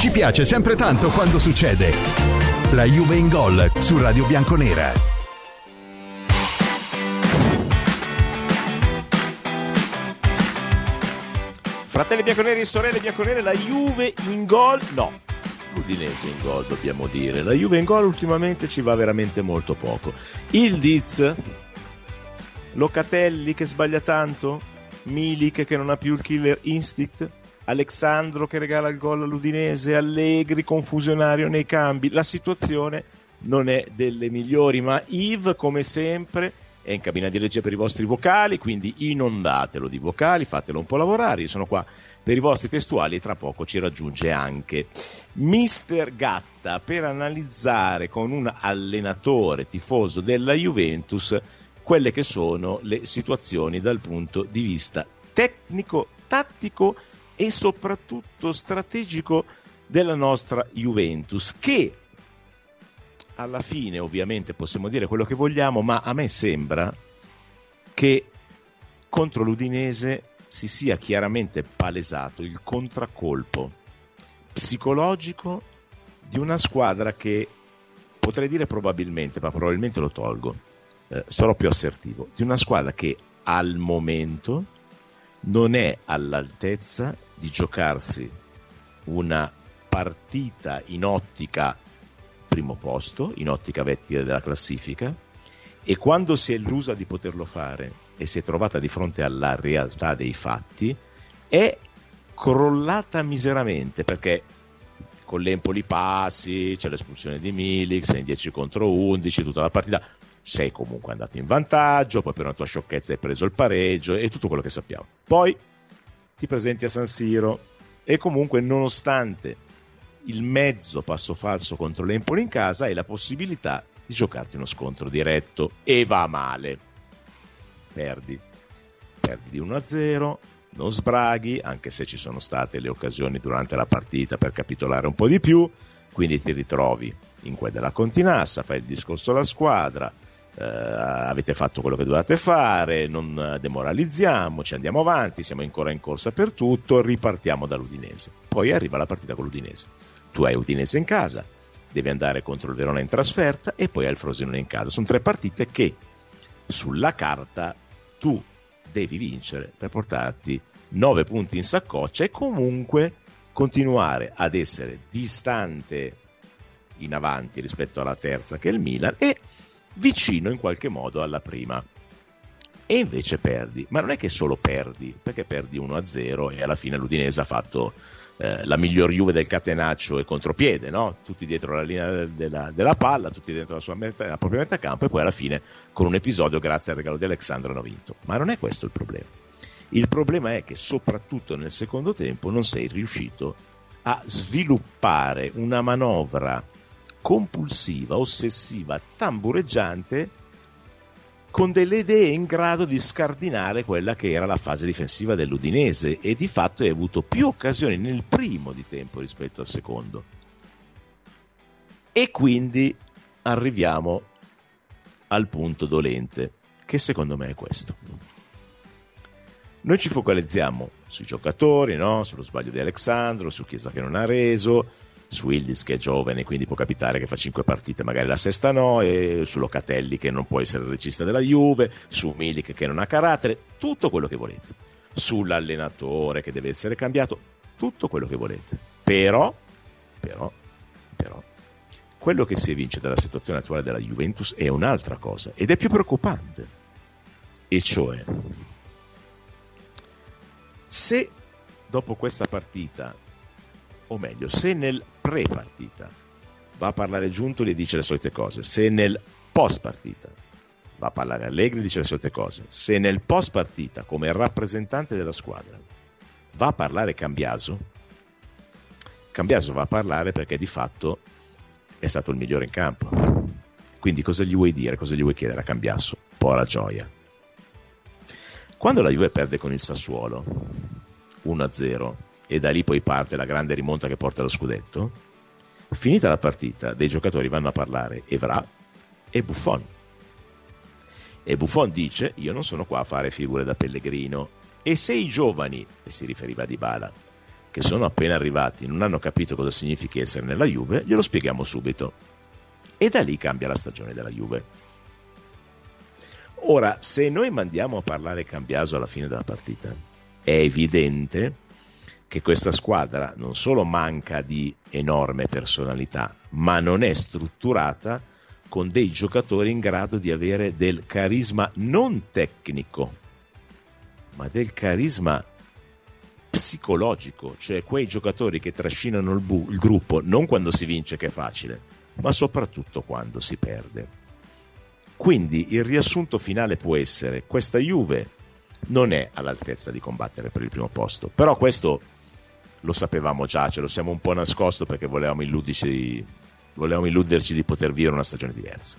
Ci piace sempre tanto quando succede. La Juve in gol su Radio Bianconera. Fratelli bianconeri e sorelle bianconere, la Juve in gol? No, l'Udinese in gol dobbiamo dire. La Juve in gol ultimamente ci va veramente molto poco. Il Diz, Locatelli che sbaglia tanto, Milik che non ha più il killer instinct, Alexandro che regala il gol all'Udinese, Allegri confusionario nei cambi. La situazione non è delle migliori, ma Yves come sempre è in cabina di regia per i vostri vocali, quindi inondatelo di vocali, fatelo un po' lavorare, io sono qua per i vostri testuali e tra poco ci raggiunge anche Mister Gatta per analizzare con un allenatore tifoso della Juventus quelle che sono le situazioni dal punto di vista tecnico, tattico e soprattutto strategico della nostra Juventus che alla fine ovviamente possiamo dire quello che vogliamo, ma a me sembra che contro l'Udinese si sia chiaramente palesato il contraccolpo psicologico di una squadra che potrei dire probabilmente, ma probabilmente lo tolgo, eh, sarò più assertivo, di una squadra che al momento non è all'altezza di giocarsi una partita in ottica primo posto in ottica vettiva della classifica e quando si è illusa di poterlo fare e si è trovata di fronte alla realtà dei fatti è crollata miseramente perché con l'Empoli passi, c'è l'espulsione di Milik, sei in 10 contro 11, tutta la partita, sei comunque andato in vantaggio, poi per una tua sciocchezza hai preso il pareggio e tutto quello che sappiamo. Poi ti presenti a San Siro e comunque nonostante il mezzo passo falso contro l'Empoli in casa e la possibilità di giocarti uno scontro diretto e va male. Perdi. Perdi di 1-0, non sbraghi, anche se ci sono state le occasioni durante la partita per capitolare un po' di più, quindi ti ritrovi in quella della continassa, fai il discorso alla squadra, eh, avete fatto quello che dovevate fare, non demoralizziamoci, andiamo avanti, siamo ancora in corsa per tutto, ripartiamo dall'Udinese. Poi arriva la partita con l'Udinese. Tu hai Udinese in casa, devi andare contro il Verona in trasferta e poi hai il Frosinone in casa. Sono tre partite che sulla carta tu devi vincere per portarti 9 punti in saccoccia e comunque continuare ad essere distante in avanti rispetto alla terza che è il Milan e vicino in qualche modo alla prima. E invece perdi, ma non è che solo perdi, perché perdi 1-0 e alla fine l'Udinese ha fatto eh, la miglior Juve del catenaccio e contropiede, no? tutti dietro la linea della, della palla, tutti dentro la, metà, la propria metà campo e poi alla fine con un episodio grazie al regalo di Alexandro hanno vinto. Ma non è questo il problema. Il problema è che soprattutto nel secondo tempo non sei riuscito a sviluppare una manovra compulsiva, ossessiva, tambureggiante con delle idee in grado di scardinare quella che era la fase difensiva dell'Udinese e di fatto hai avuto più occasioni nel primo di tempo rispetto al secondo. E quindi arriviamo al punto dolente, che secondo me è questo. Noi ci focalizziamo sui giocatori, no? sullo sbaglio di Alexandro, su Chiesa che non ha reso, su Ildis che è giovane, quindi può capitare che fa 5 partite, magari la sesta no, e su Locatelli che non può essere il regista della Juve, su Milik che non ha carattere, tutto quello che volete, sull'allenatore che deve essere cambiato, tutto quello che volete. Però, però, però, quello che si evince dalla situazione attuale della Juventus è un'altra cosa ed è più preoccupante, e cioè se dopo questa partita o meglio, se nel pre-partita va a parlare Giuntoli e dice le solite cose, se nel post-partita va a parlare Allegri e dice le solite cose, se nel post-partita come rappresentante della squadra va a parlare Cambiaso, Cambiaso va a parlare perché di fatto è stato il migliore in campo. Quindi cosa gli vuoi dire, cosa gli vuoi chiedere a Cambiaso? Pora gioia. Quando la Juve perde con il Sassuolo 1-0 e da lì poi parte la grande rimonta che porta allo scudetto, finita la partita, dei giocatori vanno a parlare Evra e Buffon. E Buffon dice: Io non sono qua a fare figure da pellegrino. E se i giovani, e si riferiva a Dybala, che sono appena arrivati, non hanno capito cosa significa essere nella Juve, glielo spieghiamo subito. E da lì cambia la stagione della Juve. Ora, se noi mandiamo a parlare Cambiaso alla fine della partita, è evidente che questa squadra non solo manca di enorme personalità, ma non è strutturata con dei giocatori in grado di avere del carisma non tecnico, ma del carisma psicologico, cioè quei giocatori che trascinano il, bu- il gruppo non quando si vince che è facile, ma soprattutto quando si perde. Quindi il riassunto finale può essere questa Juve non è all'altezza di combattere per il primo posto, però questo lo sapevamo già, ce lo siamo un po' nascosto perché volevamo, volevamo illuderci di poter vivere una stagione diversa.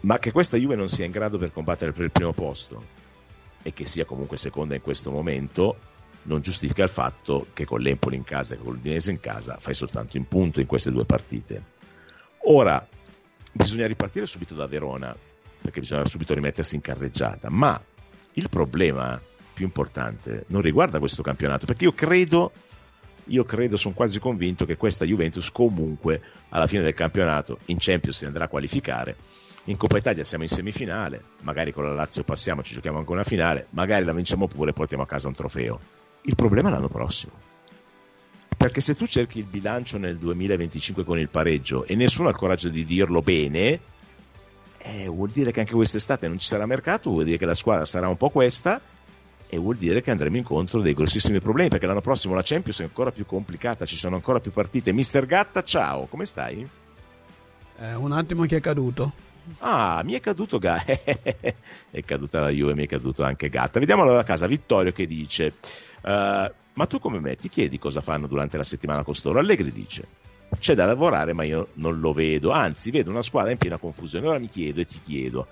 Ma che questa Juve non sia in grado per combattere per il primo posto e che sia comunque seconda in questo momento non giustifica il fatto che con l'Empoli in casa e con l'Udinese in casa fai soltanto in punto in queste due partite. Ora bisogna ripartire subito da Verona perché bisogna subito rimettersi in carreggiata, ma il problema più importante non riguarda questo campionato, perché io credo, io credo, sono quasi convinto che questa Juventus comunque alla fine del campionato in Champions si andrà a qualificare. In Coppa Italia siamo in semifinale, magari con la Lazio passiamo, ci giochiamo anche una finale, magari la vinciamo pure e portiamo a casa un trofeo. Il problema è l'anno prossimo. Perché se tu cerchi il bilancio nel 2025 con il pareggio e nessuno ha il coraggio di dirlo bene, eh, vuol dire che anche quest'estate non ci sarà mercato, vuol dire che la squadra sarà un po' questa e vuol dire che andremo incontro dei grossissimi problemi perché l'anno prossimo la Champions è ancora più complicata, ci sono ancora più partite. Mister Gatta, ciao, come stai? Eh, un attimo che è caduto. Ah, mi è caduto Gatta. è caduta la Juve, mi è caduto anche Gatta. Vediamo allora a casa Vittorio che dice: uh, Ma tu come me ti chiedi cosa fanno durante la settimana costoro? Allegri dice: C'è da lavorare, ma io non lo vedo. Anzi, vedo una squadra in piena confusione. Ora mi chiedo e ti chiedo: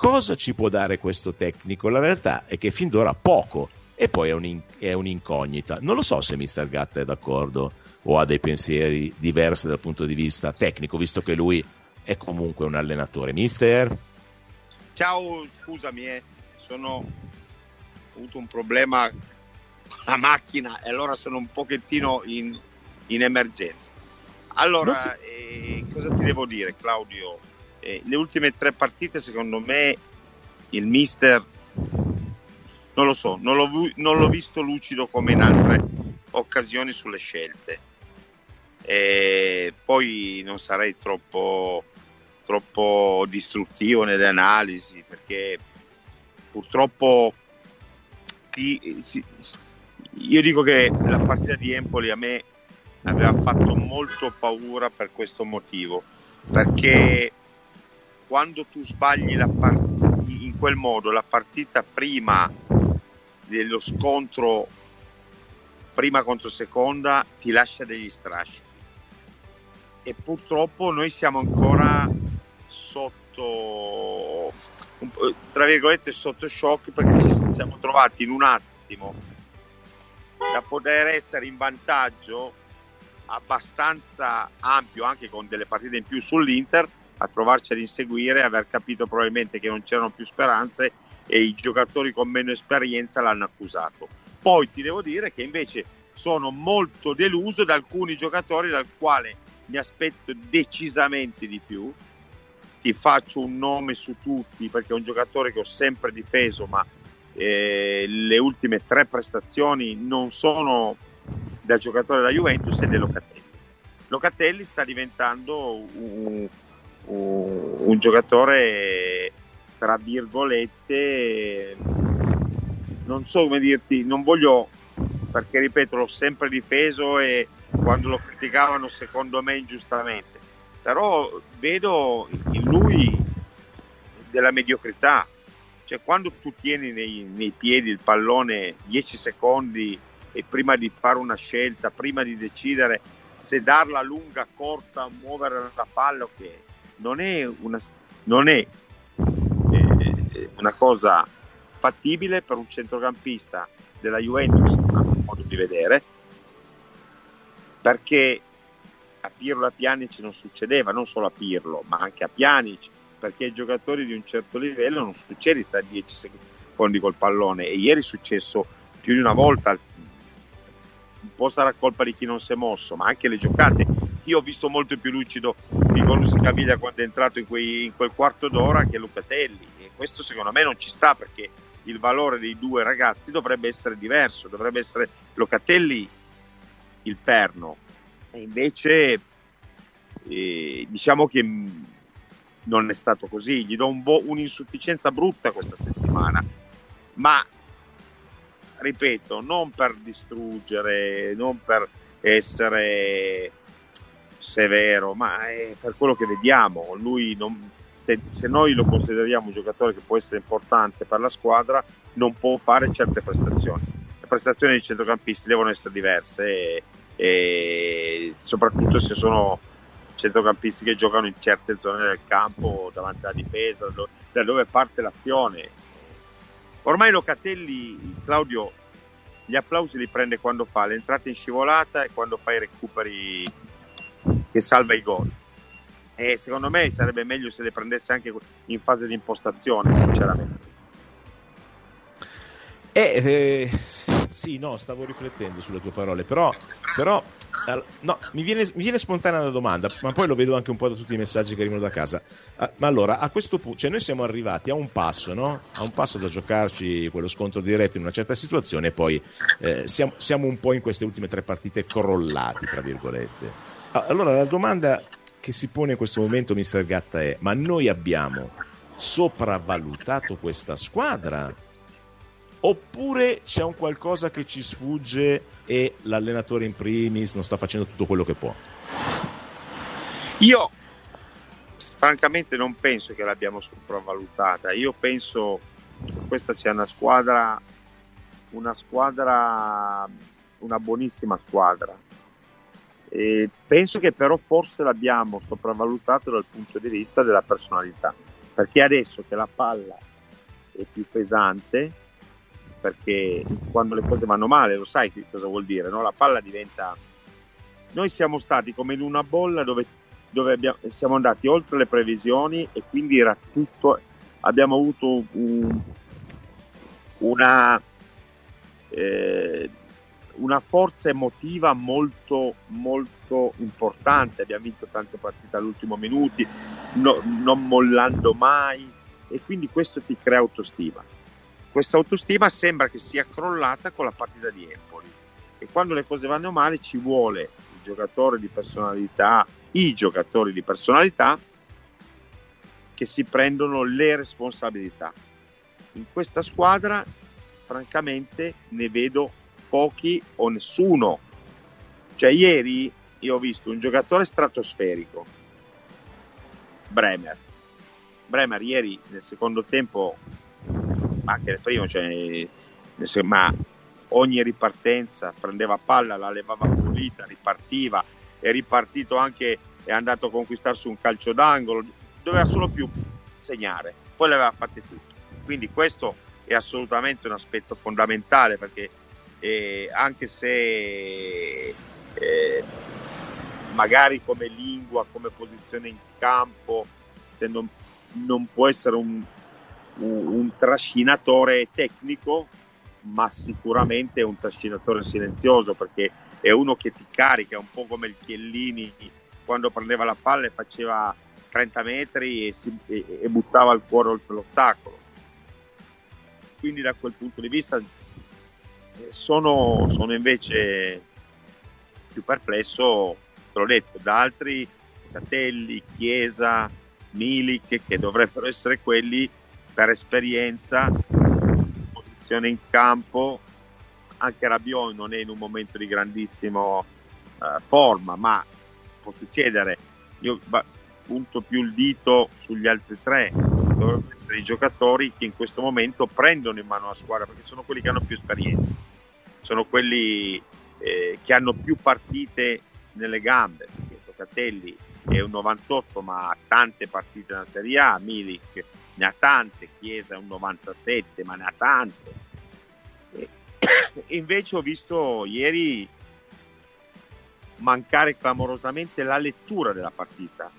Cosa ci può dare questo tecnico? La realtà è che fin d'ora poco e poi è, un, è, un'incognita. Non lo so se Mr. Gatta è d'accordo o ha dei pensieri diversi dal punto di vista tecnico, visto che lui è comunque un allenatore. Mister? Ciao, scusami, eh. sono ho avuto un problema con la macchina e allora sono un pochettino in, in emergenza. Allora, ti... eh, cosa ti devo dire, Claudio? Eh, le ultime tre partite secondo me il mister non lo so, non l'ho, non l'ho visto lucido come in altre occasioni sulle scelte. E poi non sarei troppo, troppo distruttivo nelle analisi perché purtroppo ti, si, io dico che la partita di Empoli a me aveva fatto molto paura per questo motivo perché quando tu sbagli part- in quel modo la partita prima dello scontro prima contro seconda ti lascia degli strascichi. E purtroppo noi siamo ancora sotto tra virgolette sotto shock perché ci siamo trovati in un attimo da poter essere in vantaggio abbastanza ampio anche con delle partite in più sull'Inter a trovarci ad inseguire, aver capito probabilmente che non c'erano più speranze e i giocatori con meno esperienza l'hanno accusato. Poi ti devo dire che invece sono molto deluso da alcuni giocatori dal quale mi aspetto decisamente di più. Ti faccio un nome su tutti perché è un giocatore che ho sempre difeso, ma eh, le ultime tre prestazioni non sono da giocatore della Juventus e di Locatelli. Locatelli sta diventando un, un, un giocatore tra virgolette non so come dirti non voglio perché ripeto l'ho sempre difeso e quando lo criticavano secondo me ingiustamente. Però vedo in lui della mediocrità. Cioè quando tu tieni nei, nei piedi il pallone 10 secondi e prima di fare una scelta prima di decidere se darla lunga, corta, muovere la palla ok non è una, non è, eh, una cosa fattibile per un centrocampista della Juventus, a mio modo di vedere, perché a Pirlo e a Pjanic non succedeva, non solo a Pirlo, ma anche a Pjanic, perché ai giocatori di un certo livello non succede stare 10 secondi col pallone e ieri è successo più di una volta po' sarà colpa di chi non si è mosso, ma anche le giocate. Io ho visto molto più lucido Nicolussi Caviglia quando è entrato in, quei, in quel quarto d'ora che Lucatelli e questo secondo me non ci sta perché il valore dei due ragazzi dovrebbe essere diverso, dovrebbe essere Locatelli il perno. E invece eh, diciamo che non è stato così, gli do un vo- un'insufficienza brutta questa settimana, ma ripeto, non per distruggere, non per essere severo, ma per quello che vediamo. Lui non, se, se, noi lo consideriamo un giocatore che può essere importante per la squadra, non può fare certe prestazioni. Le prestazioni dei centrocampisti devono essere diverse e, e soprattutto se sono centrocampisti che giocano in certe zone del campo davanti alla difesa, da dove, da dove parte l'azione. Ormai Locatelli, Claudio, gli applausi li prende quando fa l'entrata in scivolata e quando fa i recuperi che salva i gol. E secondo me sarebbe meglio se le prendesse anche in fase di impostazione, sinceramente. Eh, eh, sì, no, stavo riflettendo sulle tue parole, però, però no, mi, viene, mi viene spontanea la domanda, ma poi lo vedo anche un po' da tutti i messaggi che arrivano da casa. Ah, ma allora, a questo punto, cioè noi siamo arrivati a un passo, no? A un passo da giocarci quello scontro diretto in una certa situazione e poi eh, siamo, siamo un po' in queste ultime tre partite crollati, tra virgolette. Ah, allora la domanda che si pone in questo momento, mister Gatta, è: ma noi abbiamo sopravvalutato questa squadra? Oppure c'è un qualcosa che ci sfugge e l'allenatore in primis non sta facendo tutto quello che può? Io francamente non penso che l'abbiamo sopravvalutata. Io penso che questa sia una squadra, una squadra, una buonissima squadra. E penso che però forse l'abbiamo sopravvalutato dal punto di vista della personalità, perché adesso che la palla è più pesante, perché quando le cose vanno male lo sai cosa vuol dire, no? la palla diventa... Noi siamo stati come in una bolla dove, dove abbiamo, siamo andati oltre le previsioni e quindi era tutto... Abbiamo avuto un, una, eh, una forza emotiva molto, molto importante. Abbiamo vinto tante partite all'ultimo minuto, no, non mollando mai e quindi questo ti crea autostima questa autostima sembra che sia crollata con la partita di Empoli e quando le cose vanno male ci vuole il giocatore di personalità, i giocatori di personalità che si prendono le responsabilità. In questa squadra francamente ne vedo pochi o nessuno. Cioè ieri io ho visto un giocatore stratosferico, Bremer. Bremer ieri nel secondo tempo ma anche nel primo, cioè, ma ogni ripartenza prendeva palla, la levava pulita, ripartiva, è ripartito anche, è andato a conquistarsi un calcio d'angolo, doveva solo più segnare, poi le aveva fatte tutte. Quindi questo è assolutamente un aspetto fondamentale perché eh, anche se eh, magari come lingua, come posizione in campo, se non, non può essere un, un, un trascinatore tecnico, ma sicuramente un trascinatore silenzioso perché è uno che ti carica, un po' come il Chiellini quando prendeva la palla e faceva 30 metri e, si, e, e buttava il cuore oltre l'ostacolo. Quindi da quel punto di vista sono, sono invece più perplesso, te l'ho detto, da altri Catelli, Chiesa, Milik che dovrebbero essere quelli per esperienza, posizione in campo, anche Rabiot non è in un momento di grandissima eh, forma, ma può succedere. Io punto più il dito sugli altri tre, dovrebbero essere i giocatori che in questo momento prendono in mano la squadra perché sono quelli che hanno più esperienza, sono quelli eh, che hanno più partite nelle gambe, perché Tocatelli è un 98 ma ha tante partite nella Serie A, Milik ne ha tante, Chiesa è un 97, ma ne ha tante. E invece ho visto ieri mancare clamorosamente la lettura della partita,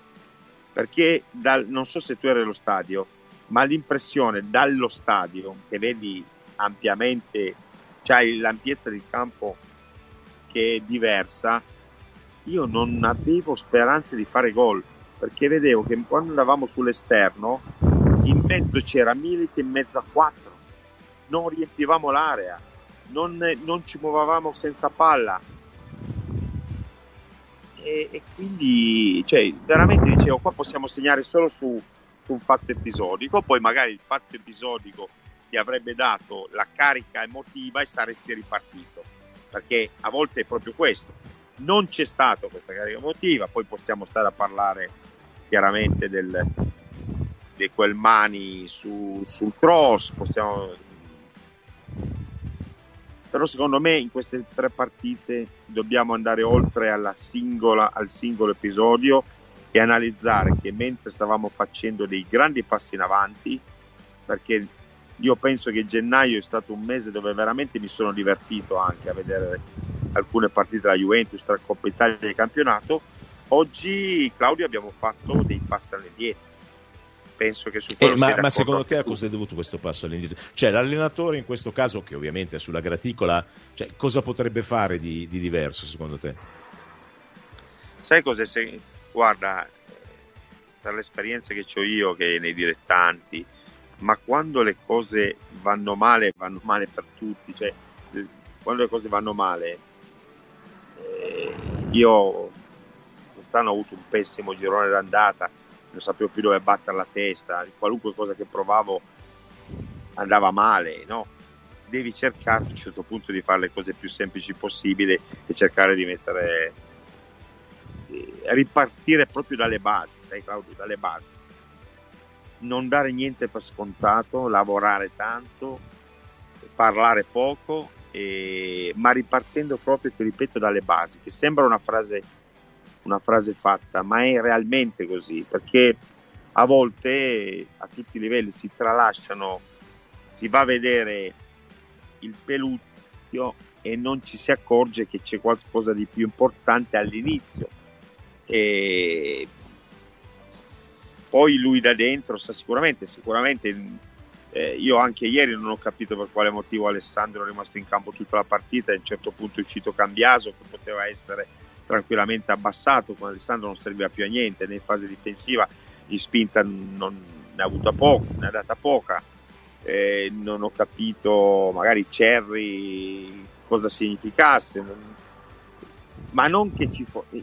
perché dal, non so se tu eri allo stadio, ma l'impressione dallo stadio che vedi ampiamente, c'hai l'ampiezza del campo che è diversa, io non avevo speranze di fare gol perché vedevo che quando andavamo sull'esterno in mezzo c'era Milik in mezzo a quattro, non riempivamo l'area, non, non ci muovevamo senza palla. E, e, quindi, cioè, veramente dicevo, qua possiamo segnare solo su, su un fatto episodico, poi magari il fatto episodico ti avrebbe dato la carica emotiva e saresti ripartito, perché a volte è proprio questo. Non c'è stata questa carica emotiva, poi possiamo stare a parlare chiaramente del, di quel mani su, sul cross, possiamo... però secondo me in queste tre partite dobbiamo andare oltre singola, al singolo episodio e analizzare che mentre stavamo facendo dei grandi passi in avanti, perché io penso che gennaio è stato un mese dove veramente mi sono divertito anche a vedere alcune partite della Juventus tra Coppa Italia e campionato. Oggi, Claudio, abbiamo fatto dei passi all'indietro. Penso che su quello eh, ma, ma secondo te a cosa è dovuto questo passo all'indietro? Cioè, l'allenatore in questo caso, che ovviamente è sulla graticola, cioè, cosa potrebbe fare di, di diverso secondo te? Sai cosa? Se, guarda, per l'esperienza che ho io, che nei dilettanti, ma quando le cose vanno male, vanno male per tutti, cioè quando le cose vanno male, eh, io quest'anno ho avuto un pessimo girone d'andata, non sapevo più dove battere la testa, qualunque cosa che provavo andava male, no? Devi cercare a un certo punto di fare le cose più semplici possibili e cercare di mettere, ripartire proprio dalle basi, sai Claudio, dalle basi non dare niente per scontato, lavorare tanto, parlare poco, e, ma ripartendo proprio, ti ripeto, dalle basi, che sembra una frase, una frase fatta, ma è realmente così, perché a volte a tutti i livelli si tralasciano, si va a vedere il pelucchio e non ci si accorge che c'è qualcosa di più importante all'inizio. E poi lui da dentro sa sicuramente, sicuramente eh, io anche ieri non ho capito per quale motivo Alessandro è rimasto in campo tutta la partita, a un certo punto è uscito Cambiaso che poteva essere tranquillamente abbassato, con Alessandro non serviva più a niente, né in fase difensiva di spinta non ne ha avuta poco, ne ha data poca, eh, non ho capito magari Cerri cosa significasse, non, ma non che ci fosse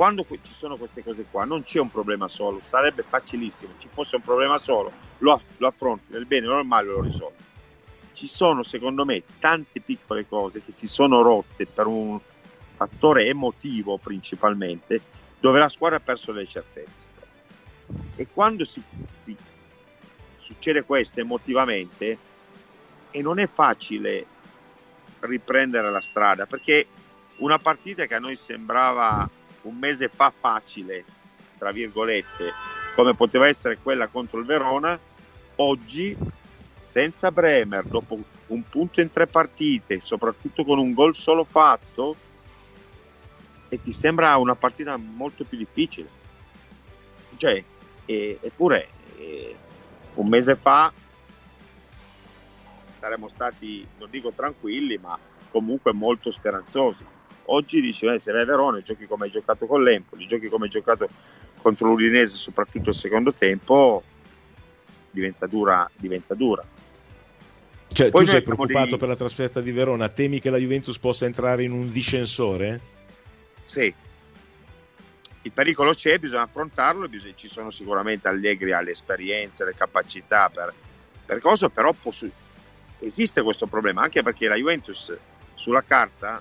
quando ci sono queste cose qua non c'è un problema solo, sarebbe facilissimo, ci fosse un problema solo, lo, lo affronti nel bene o nel male lo risolvi. Ci sono secondo me tante piccole cose che si sono rotte per un fattore emotivo principalmente, dove la squadra ha perso le certezze. E quando si, si succede questo emotivamente, e non è facile riprendere la strada, perché una partita che a noi sembrava un mese fa facile, tra virgolette, come poteva essere quella contro il Verona, oggi senza Bremer, dopo un punto in tre partite, soprattutto con un gol solo fatto, e ti sembra una partita molto più difficile. Cioè, e, eppure e, un mese fa saremmo stati, non dico tranquilli, ma comunque molto speranzosi Oggi dici, eh, se vai a Verona giochi come hai giocato con l'Empoli, giochi come hai giocato contro l'Udinese, soprattutto il secondo tempo, diventa dura. Diventa dura. Cioè, Poi tu sei preoccupato di... per la trasferta di Verona, temi che la Juventus possa entrare in un discensore? Sì, il pericolo c'è, bisogna affrontarlo, bisogna, ci sono sicuramente Allegri ha le esperienze, le capacità per, per cosa, però posso, esiste questo problema, anche perché la Juventus sulla carta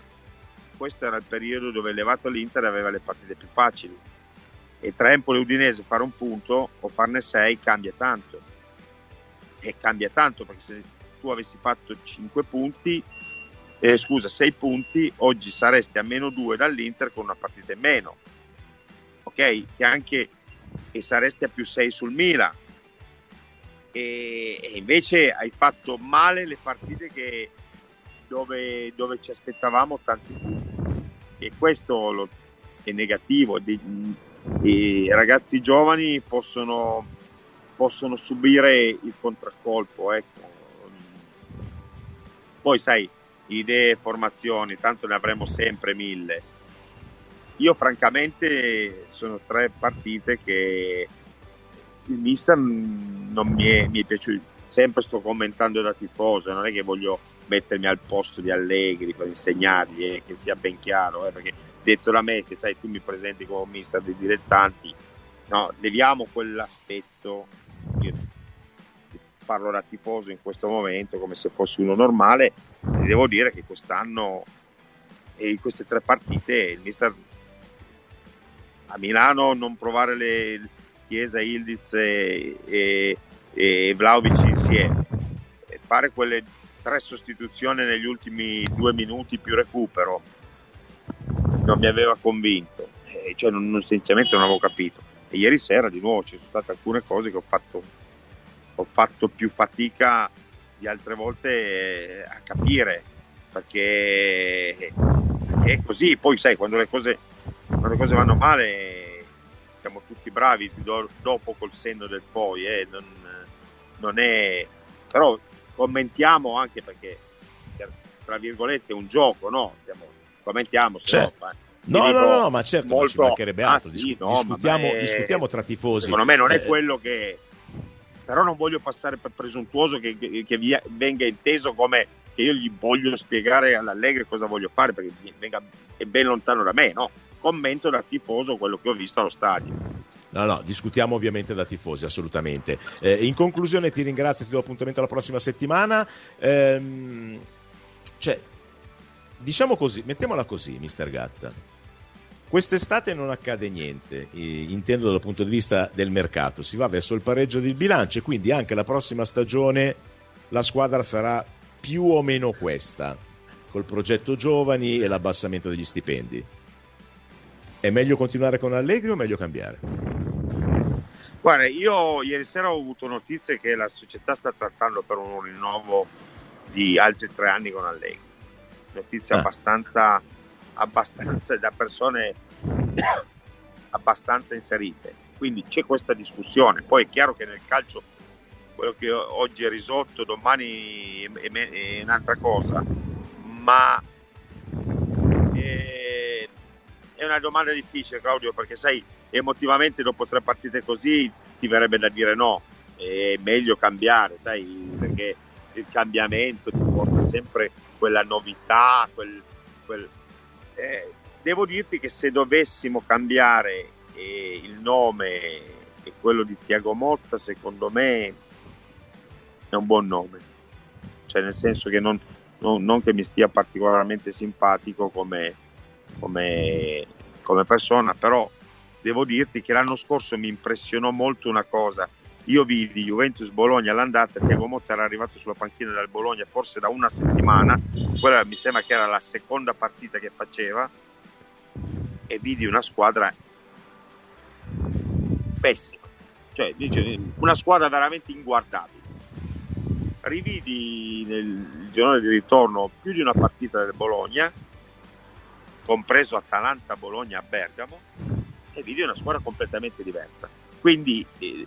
questo era il periodo dove elevato l'Inter aveva le partite più facili. E tra Empoli e Udinese fare un punto o farne sei cambia tanto. E cambia tanto perché se tu avessi fatto 5 punti eh, scusa 6 punti oggi saresti a meno 2 dall'Inter con una partita in meno. Ok? E anche e saresti a più 6 sul Milan. E, e invece hai fatto male le partite che dove, dove ci aspettavamo tanti punti. E questo lo, è negativo. I ragazzi giovani possono, possono subire il contraccolpo. Ecco. Poi sai, idee, formazioni, tanto ne avremo sempre mille. Io francamente sono tre partite che il mister non mi è, mi è piaciuto, sempre sto commentando da tifoso, non è che voglio mettermi al posto di Allegri per insegnargli eh, che sia ben chiaro, eh, perché detto da me che sai tu mi presenti come mister dei dilettanti, no, leviamo quell'aspetto, io parlo da tifoso in questo momento come se fossi uno normale, e devo dire che quest'anno e in queste tre partite il mister a Milano non provare le Chiesa, Ildiz e, e, e Vlaovic insieme e fare quelle tre sostituzioni negli ultimi due minuti più recupero. Non mi aveva convinto. Eh, cioè non, non, sinceramente non avevo capito. E ieri sera di nuovo ci sono state alcune cose che ho fatto ho fatto più fatica di altre volte eh, a capire. Perché è così. Poi sai quando le cose, quando le cose vanno male siamo tutti bravi do, dopo col senno del poi eh, non, non è però commentiamo anche perché tra virgolette è un gioco no Stiamo, commentiamo certo. no, No, no, no, ma certo, molto... ci mancherebbe altro. Ah, sì, no, discutiamo, è... discutiamo, tra tifosi. Secondo me non è eh, quello che però non voglio passare per presuntuoso che, che, che via, venga inteso come che io gli voglio spiegare all'Allegri cosa voglio fare perché venga, è ben lontano da me, no? Commento da tifoso quello che ho visto allo stadio. No, no, discutiamo ovviamente da tifosi, assolutamente. Eh, in conclusione ti ringrazio, ti do appuntamento la prossima settimana. Ehm, cioè, diciamo così, mettiamola così, mister Gatta Quest'estate non accade niente, intendo dal punto di vista del mercato, si va verso il pareggio del bilancio e quindi anche la prossima stagione la squadra sarà più o meno questa, col progetto giovani e l'abbassamento degli stipendi. È meglio continuare con Allegri o meglio cambiare? Guarda, io ieri sera ho avuto notizie che la società sta trattando per un rinnovo di altri tre anni con Allegri. Notizie ah. abbastanza abbastanza da persone abbastanza inserite. Quindi c'è questa discussione. Poi è chiaro che nel calcio quello che oggi è risotto, domani è, un'altra cosa. Ma è una domanda difficile, Claudio, perché sai, emotivamente dopo tre partite così ti verrebbe da dire no, è meglio cambiare, sai, perché il cambiamento ti porta sempre quella novità, quel, quel, eh, devo dirti che se dovessimo cambiare eh, il nome e quello di Tiago Motta, secondo me è un buon nome. Cioè, nel senso che non, non, non che mi stia particolarmente simpatico come, come, come persona, però devo dirti che l'anno scorso mi impressionò molto una cosa. Io vidi Juventus Bologna all'andata, Tiago Motta era arrivato sulla panchina del Bologna forse da una settimana, quella mi sembra che era la seconda partita che faceva e vidi una squadra pessima, cioè una squadra veramente inguardabile. Rividi nel giorno di ritorno più di una partita del Bologna, compreso Atalanta-Bologna a Bergamo, e vidi una squadra completamente diversa. Quindi eh,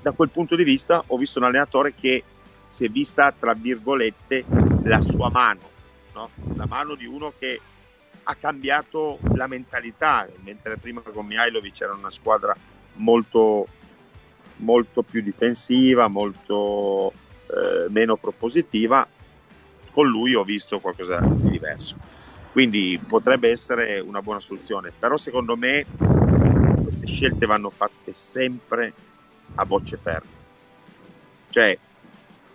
da quel punto di vista ho visto un allenatore che si è vista, tra virgolette, la sua mano, no? la mano di uno che ha cambiato la mentalità, mentre prima con Mihailovic era una squadra molto, molto più difensiva, molto eh, meno propositiva, con lui ho visto qualcosa di diverso. Quindi potrebbe essere una buona soluzione, però secondo me queste scelte vanno fatte sempre a bocce ferme. Cioè,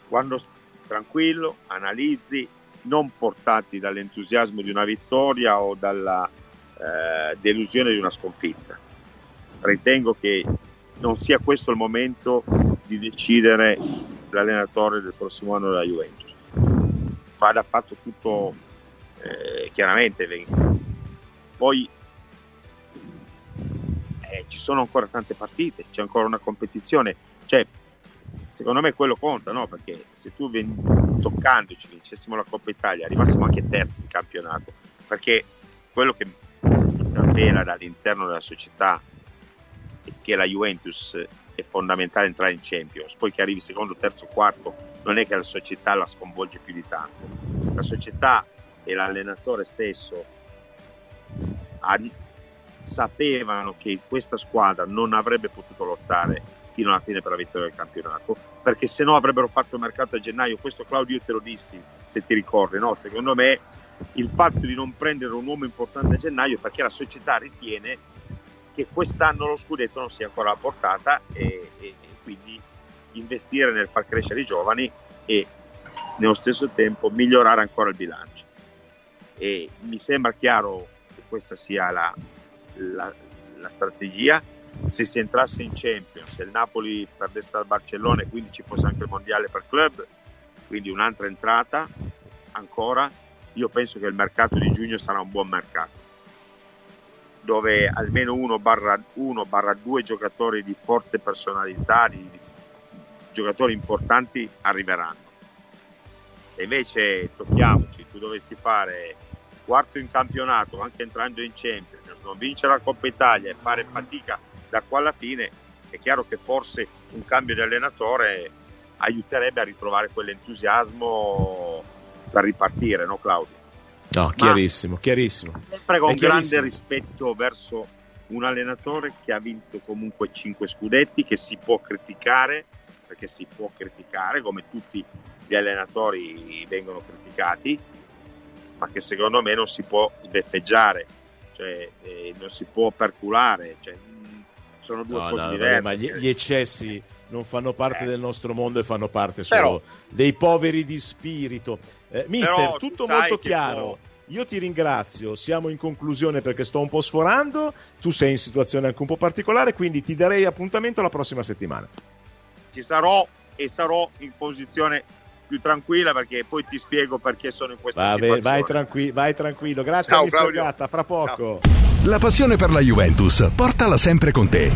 quando tranquillo, analizzi, non portati dall'entusiasmo di una vittoria o dalla eh, delusione di una sconfitta. Ritengo che non sia questo il momento di decidere l'allenatore del prossimo anno della Juventus. Fada ha fatto tutto eh, chiaramente, poi eh, ci sono ancora tante partite, c'è ancora una competizione, cioè secondo me quello conta, no? Perché se tu ven- toccandoci vincessimo la Coppa Italia, arrivassimo anche terzi in campionato, perché quello che intravela dall'interno della società è che la Juventus è fondamentale entrare in Champions, poi che arrivi secondo, terzo, quarto, non è che la società la sconvolge più di tanto. La società e l'allenatore stesso sapevano che questa squadra non avrebbe potuto lottare fino alla fine per la vittoria del campionato perché se no avrebbero fatto il mercato a gennaio questo Claudio te lo dissi se ti ricordi no? secondo me il fatto di non prendere un uomo importante a gennaio perché la società ritiene che quest'anno lo scudetto non sia ancora a portata e, e, e quindi investire nel far crescere i giovani e nello stesso tempo migliorare ancora il bilancio e mi sembra chiaro che questa sia la, la, la strategia se si entrasse in Champions, se il Napoli perdesse al Barcellona e quindi ci fosse anche il mondiale per club, quindi un'altra entrata ancora, io penso che il mercato di giugno sarà un buon mercato dove almeno uno barra, uno barra due giocatori di forte personalità, di, di giocatori importanti arriveranno. Se invece tocchiamoci, tu dovessi fare quarto in campionato, anche entrando in Champions, non vincere la Coppa Italia e fare fatica da qua alla fine, è chiaro che forse un cambio di allenatore aiuterebbe a ritrovare quell'entusiasmo per ripartire, no Claudio? No, chiarissimo, Ma chiarissimo. Sempre con grande rispetto verso un allenatore che ha vinto comunque 5 scudetti, che si può criticare, perché si può criticare come tutti gli allenatori vengono criticati, ma che secondo me non si può sbeffeggiare, cioè eh, non si può perculare, cioè, sono due no, cose no, diverse. ma gli, gli, eccessi non fanno parte eh. del nostro mondo e fanno parte solo Però, dei poveri di spirito. Eh, mister, tutto molto chiaro. Può... Io ti ringrazio, siamo in conclusione perché sto un po' sforando, tu sei in situazione anche un po' particolare, quindi ti darei appuntamento la prossima settimana. Ci sarò e sarò in posizione più tranquilla perché poi ti spiego perché sono in questa Vabbè, situazione. Vai, tranqui- vai tranquillo, grazie Ciao, Mister Claudio. Gatta, fra poco. Ciao. La passione per la Juventus, portala sempre con te.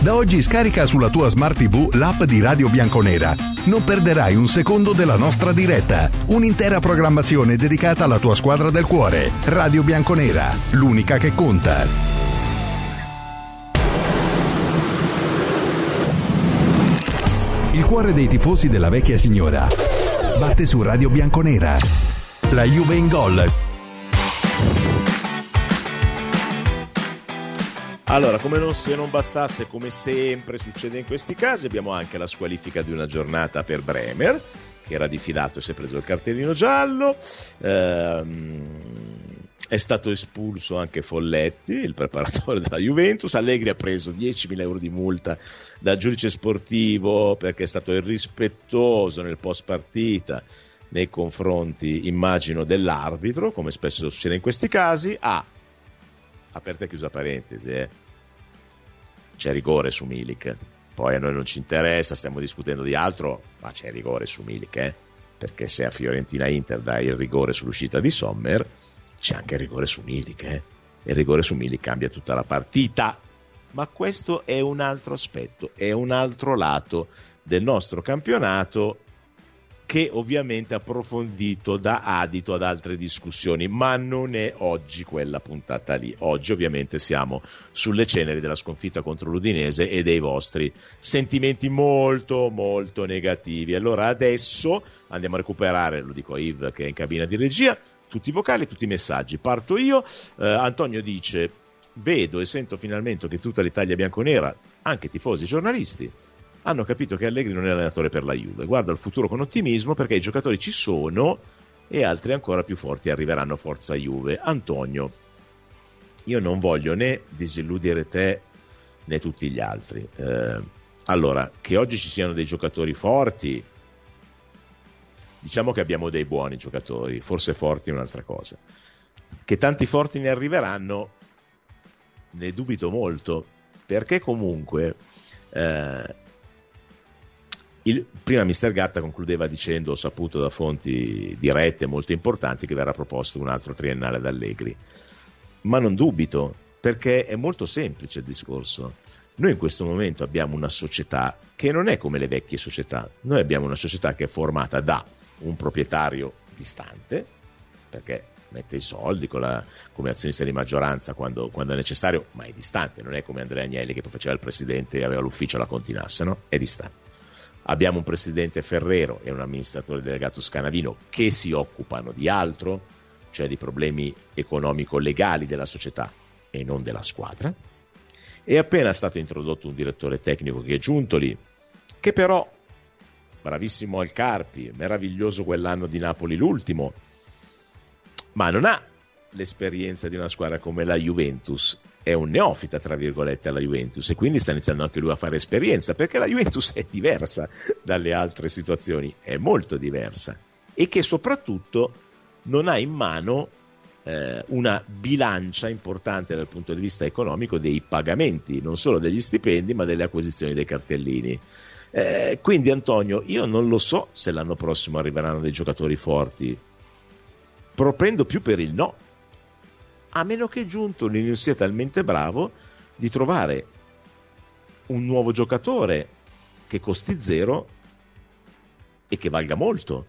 Da oggi scarica sulla tua Smart TV l'app di Radio Bianconera. Non perderai un secondo della nostra diretta. Un'intera programmazione dedicata alla tua squadra del cuore. Radio Bianconera, l'unica che conta. Cuore dei tifosi della vecchia signora batte su Radio Bianconera. La Juve in gol Allora, come non, se non bastasse, come sempre succede in questi casi, abbiamo anche la squalifica di una giornata per Bremer, che era diffidato e si è preso il cartellino giallo. Ehm, è stato espulso anche Folletti, il preparatore della Juventus. Allegri ha preso 10.000 euro di multa dal giudice sportivo perché è stato irrispettoso nel post partita nei confronti, immagino, dell'arbitro, come spesso succede in questi casi. Ha aperta e chiusa parentesi, eh. c'è rigore su Milik. Poi a noi non ci interessa, stiamo discutendo di altro, ma c'è rigore su Milik, eh. perché se a Fiorentina Inter dà il rigore sull'uscita di Sommer, c'è anche il rigore su Milik. Eh. Il rigore su Milik cambia tutta la partita. Ma questo è un altro aspetto, è un altro lato del nostro campionato che ovviamente approfondito dà adito ad altre discussioni, ma non è oggi quella puntata lì. Oggi ovviamente siamo sulle ceneri della sconfitta contro l'Udinese e dei vostri sentimenti molto molto negativi. Allora adesso andiamo a recuperare, lo dico a Yves che è in cabina di regia, tutti i vocali, tutti i messaggi. Parto io, eh, Antonio dice vedo e sento finalmente che tutta l'Italia bianconera, anche tifosi e giornalisti, hanno capito che Allegri non è allenatore per la Juve. Guarda il futuro con ottimismo perché i giocatori ci sono e altri ancora più forti arriveranno forza Juve. Antonio, io non voglio né disilludere te né tutti gli altri. Eh, allora, che oggi ci siano dei giocatori forti, diciamo che abbiamo dei buoni giocatori, forse forti è un'altra cosa. Che tanti forti ne arriveranno, ne dubito molto, perché comunque eh, il, prima Mister Gatta concludeva dicendo, ho saputo da fonti dirette molto importanti, che verrà proposto un altro triennale da Allegri. Ma non dubito, perché è molto semplice il discorso. Noi in questo momento abbiamo una società che non è come le vecchie società, noi abbiamo una società che è formata da un proprietario distante, perché mette i soldi la, come azionista di maggioranza quando, quando, è necessario, ma è distante, non è come Andrea Agnelli che faceva il presidente e aveva l'ufficio alla Continassa, no? È distante Abbiamo un presidente Ferrero e un amministratore delegato Scanavino che si occupano di altro, cioè di problemi economico-legali della società e non della squadra. È appena stato introdotto un direttore tecnico che è Giuntoli, che però, bravissimo al Carpi, meraviglioso quell'anno di Napoli l'ultimo, ma non ha l'esperienza di una squadra come la Juventus è un neofita, tra virgolette, alla Juventus e quindi sta iniziando anche lui a fare esperienza perché la Juventus è diversa dalle altre situazioni, è molto diversa e che soprattutto non ha in mano eh, una bilancia importante dal punto di vista economico dei pagamenti, non solo degli stipendi ma delle acquisizioni dei cartellini. Eh, quindi Antonio, io non lo so se l'anno prossimo arriveranno dei giocatori forti, propendo più per il no a meno che Giuntoli non sia talmente bravo di trovare un nuovo giocatore che costi zero e che valga molto.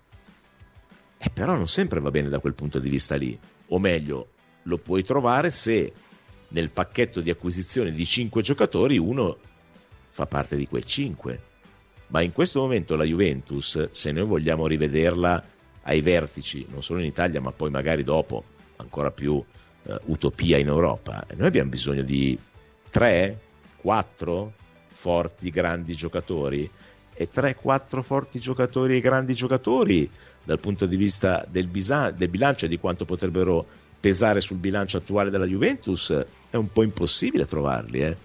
E però non sempre va bene da quel punto di vista lì. O meglio, lo puoi trovare se nel pacchetto di acquisizione di 5 giocatori uno fa parte di quei 5. Ma in questo momento la Juventus, se noi vogliamo rivederla ai vertici, non solo in Italia, ma poi magari dopo, ancora più uh, utopia in Europa. Noi abbiamo bisogno di tre, quattro forti, grandi giocatori e 3-4 forti giocatori e grandi giocatori dal punto di vista del, bisa- del, bilancio e di quanto potrebbero pesare sul bilancio attuale della Juventus è un po' impossibile trovarli eh?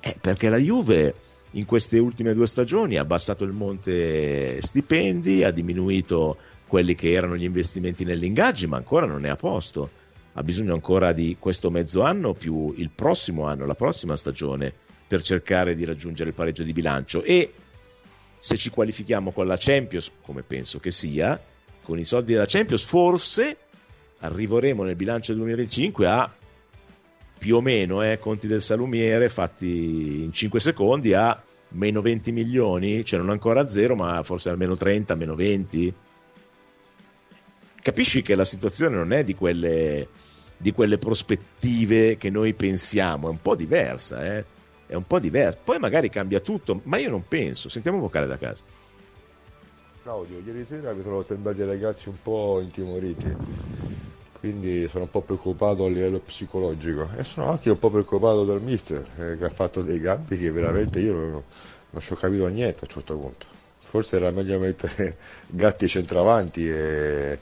Eh, perché la Juve in queste ultime due stagioni ha abbassato il monte stipendi ha diminuito quelli che erano gli investimenti negli ma ancora non è a posto ha bisogno ancora di questo mezzo anno più il prossimo anno, la prossima stagione, per cercare di raggiungere il pareggio di bilancio. E se ci qualifichiamo con la Champions, come penso che sia, con i soldi della Champions, forse arriveremo nel bilancio 2025 a più o meno, eh, conti del salumiere fatti in 5 secondi, a meno 20 milioni, cioè non ancora a zero, ma forse almeno 30, meno 20 capisci che la situazione non è di quelle, di quelle prospettive che noi pensiamo, è un po' diversa, eh? è un po' diversa. Poi magari cambia tutto, ma io non penso. Sentiamo vocale da casa. Claudio, ieri sera mi sono sembrati ragazzi un po' intimoriti, quindi sono un po' preoccupato a livello psicologico e sono anche un po' preoccupato dal mister eh, che ha fatto dei gambi che veramente io non, non ci ho capito niente a un certo punto forse era meglio mettere Gatti centravanti e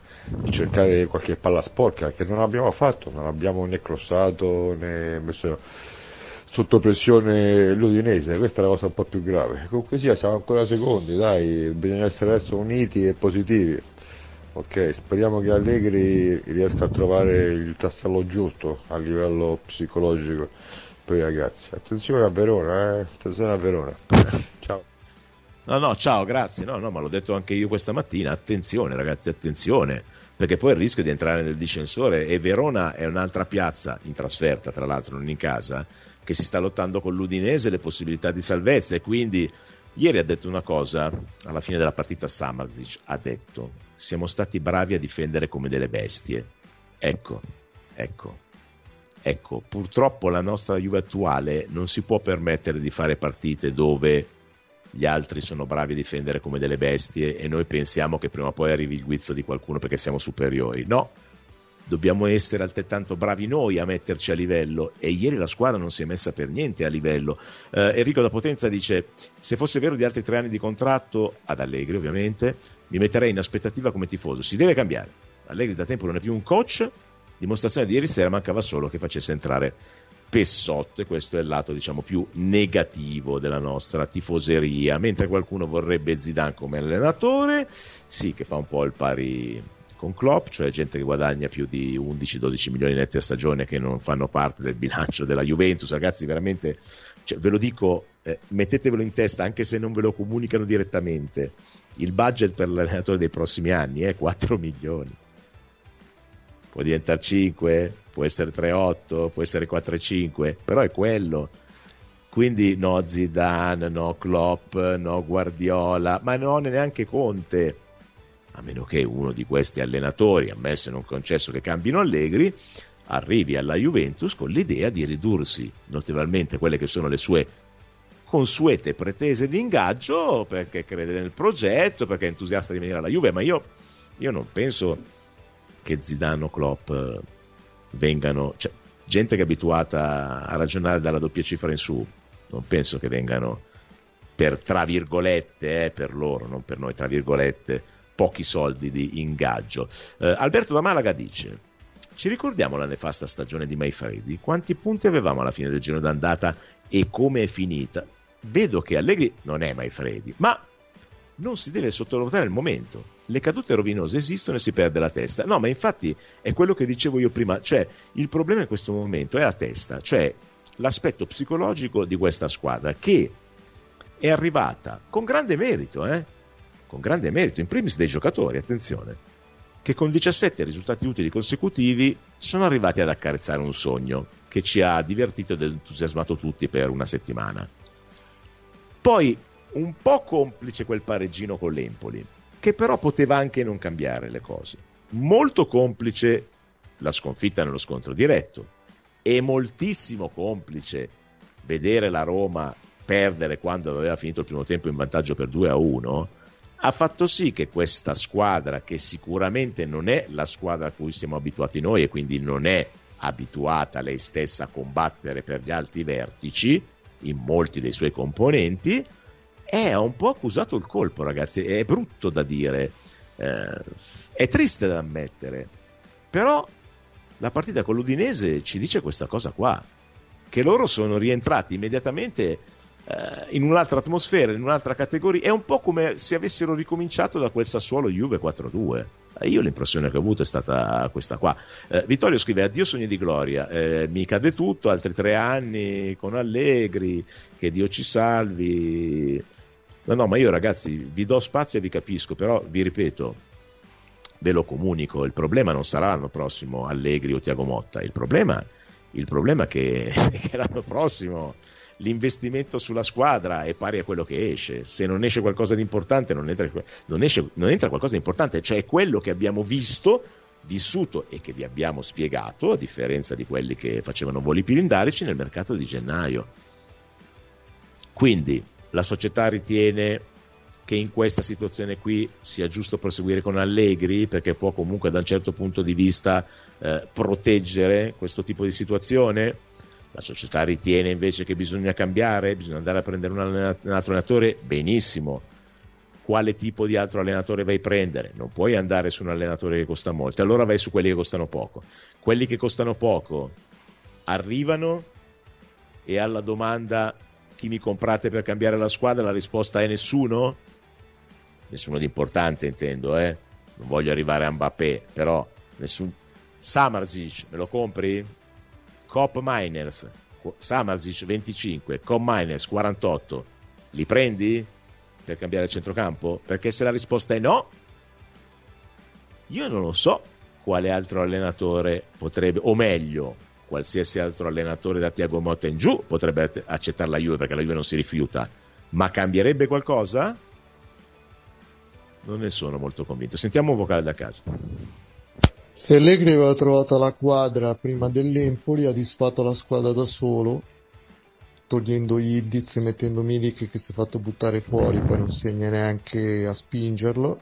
cercare qualche palla sporca che non abbiamo fatto, non abbiamo né crossato né messo sotto pressione l'Udinese, questa è la cosa un po' più grave. Comunque sia, siamo ancora secondi, dai, bisogna essere adesso uniti e positivi. Ok, speriamo che Allegri riesca a trovare il tassello giusto a livello psicologico per i ragazzi. Attenzione a Verona, eh? Attenzione a Verona. Ciao. No, no, ciao, grazie. No, no, ma l'ho detto anche io questa mattina. Attenzione, ragazzi, attenzione, perché poi il rischio di entrare nel discensore e Verona è un'altra piazza in trasferta, tra l'altro, non in casa, che si sta lottando con l'Udinese le possibilità di salvezza e quindi ieri ha detto una cosa, alla fine della partita Samarzic ha detto "Siamo stati bravi a difendere come delle bestie". Ecco, ecco. Ecco, purtroppo la nostra Juve attuale non si può permettere di fare partite dove gli altri sono bravi a difendere come delle bestie e noi pensiamo che prima o poi arrivi il guizzo di qualcuno perché siamo superiori. No, dobbiamo essere altrettanto bravi noi a metterci a livello e ieri la squadra non si è messa per niente a livello. Eh, Enrico da Potenza dice se fosse vero di altri tre anni di contratto ad Allegri ovviamente mi metterei in aspettativa come tifoso, si deve cambiare. Allegri da tempo non è più un coach, dimostrazione di ieri sera mancava solo che facesse entrare Pessotto e questo è il lato diciamo più negativo della nostra tifoseria. Mentre qualcuno vorrebbe Zidane come allenatore sì che fa un po' il pari con Klopp cioè gente che guadagna più di 11-12 milioni netti a stagione che non fanno parte del bilancio della Juventus. Ragazzi veramente cioè, ve lo dico eh, mettetevelo in testa anche se non ve lo comunicano direttamente. Il budget per l'allenatore dei prossimi anni è 4 milioni può diventare 5 può essere 3-8, può essere 4-5, però è quello. Quindi no Zidane, no Klopp, no Guardiola, ma non neanche Conte, a meno che uno di questi allenatori, ammesso e non concesso che cambino Allegri, arrivi alla Juventus con l'idea di ridursi notevolmente quelle che sono le sue consuete pretese di ingaggio perché crede nel progetto, perché è entusiasta di venire alla Juve, ma io, io non penso che Zidane o Klopp eh, vengano, cioè, gente che è abituata a ragionare dalla doppia cifra in su, non penso che vengano per, tra virgolette, eh, per loro, non per noi, tra virgolette, pochi soldi di ingaggio. Eh, Alberto da Malaga dice ci ricordiamo la nefasta stagione di Maifredi? Quanti punti avevamo alla fine del giro d'andata e come è finita? Vedo che Allegri non è Maifredi, ma non si deve sottovalutare il momento. Le cadute rovinose esistono e si perde la testa. No, ma infatti è quello che dicevo io prima, cioè il problema in questo momento è la testa, cioè l'aspetto psicologico di questa squadra che è arrivata con grande merito, eh? con grande merito, in primis dei giocatori, attenzione, che con 17 risultati utili consecutivi sono arrivati ad accarezzare un sogno che ci ha divertito ed entusiasmato tutti per una settimana. Poi un po' complice quel pareggino con l'Empoli, che però poteva anche non cambiare le cose. Molto complice la sconfitta nello scontro diretto e moltissimo complice vedere la Roma perdere quando aveva finito il primo tempo in vantaggio per 2 a 1 ha fatto sì che questa squadra, che sicuramente non è la squadra a cui siamo abituati noi e quindi non è abituata lei stessa a combattere per gli alti vertici in molti dei suoi componenti, è un po' accusato il colpo, ragazzi. È brutto da dire, eh, è triste da ammettere, però la partita con l'Udinese ci dice questa cosa qua, che loro sono rientrati immediatamente eh, in un'altra atmosfera, in un'altra categoria. È un po' come se avessero ricominciato da quel Sassuolo Juve 4-2. Eh, io l'impressione che ho avuto è stata questa qua. Eh, Vittorio scrive: Addio sogni di gloria, eh, mi cade tutto, altri tre anni con Allegri, che Dio ci salvi. No, no, ma io ragazzi vi do spazio e vi capisco, però vi ripeto, ve lo comunico, il problema non sarà l'anno prossimo Allegri o Tiago Motta, il problema, il problema è che, che l'anno prossimo l'investimento sulla squadra è pari a quello che esce. Se non esce qualcosa di importante, non entra, non esce, non entra qualcosa di importante, cioè quello che abbiamo visto vissuto e che vi abbiamo spiegato, a differenza di quelli che facevano voli pilindarici nel mercato di gennaio. Quindi la società ritiene che in questa situazione qui sia giusto proseguire con Allegri perché può comunque da un certo punto di vista eh, proteggere questo tipo di situazione la società ritiene invece che bisogna cambiare, bisogna andare a prendere un, altro allenatore, benissimo. Quale tipo di altro allenatore vai a prendere? Non puoi andare su un allenatore che costa molto, allora vai su quelli che costano poco. Quelli che costano poco arrivano e alla domanda chi mi comprate per cambiare la squadra, la risposta è nessuno? Nessuno di importante intendo, eh? Non voglio arrivare a Mbappé, però nessun... Samarzic, me lo compri? Cop Miners, Samarzic 25, Cop Miners 48, li prendi per cambiare il centrocampo? Perché se la risposta è no, io non lo so quale altro allenatore potrebbe, o meglio, qualsiasi altro allenatore da Tiago Motta in giù potrebbe accettare la Juve perché la Juve non si rifiuta, ma cambierebbe qualcosa? Non ne sono molto convinto. Sentiamo un vocale da casa. Se Allegri aveva trovato la quadra prima dell'Empoli, ha disfatto la squadra da solo, togliendo Ildiz e mettendo Milik che si è fatto buttare fuori, poi non segna neanche a spingerlo,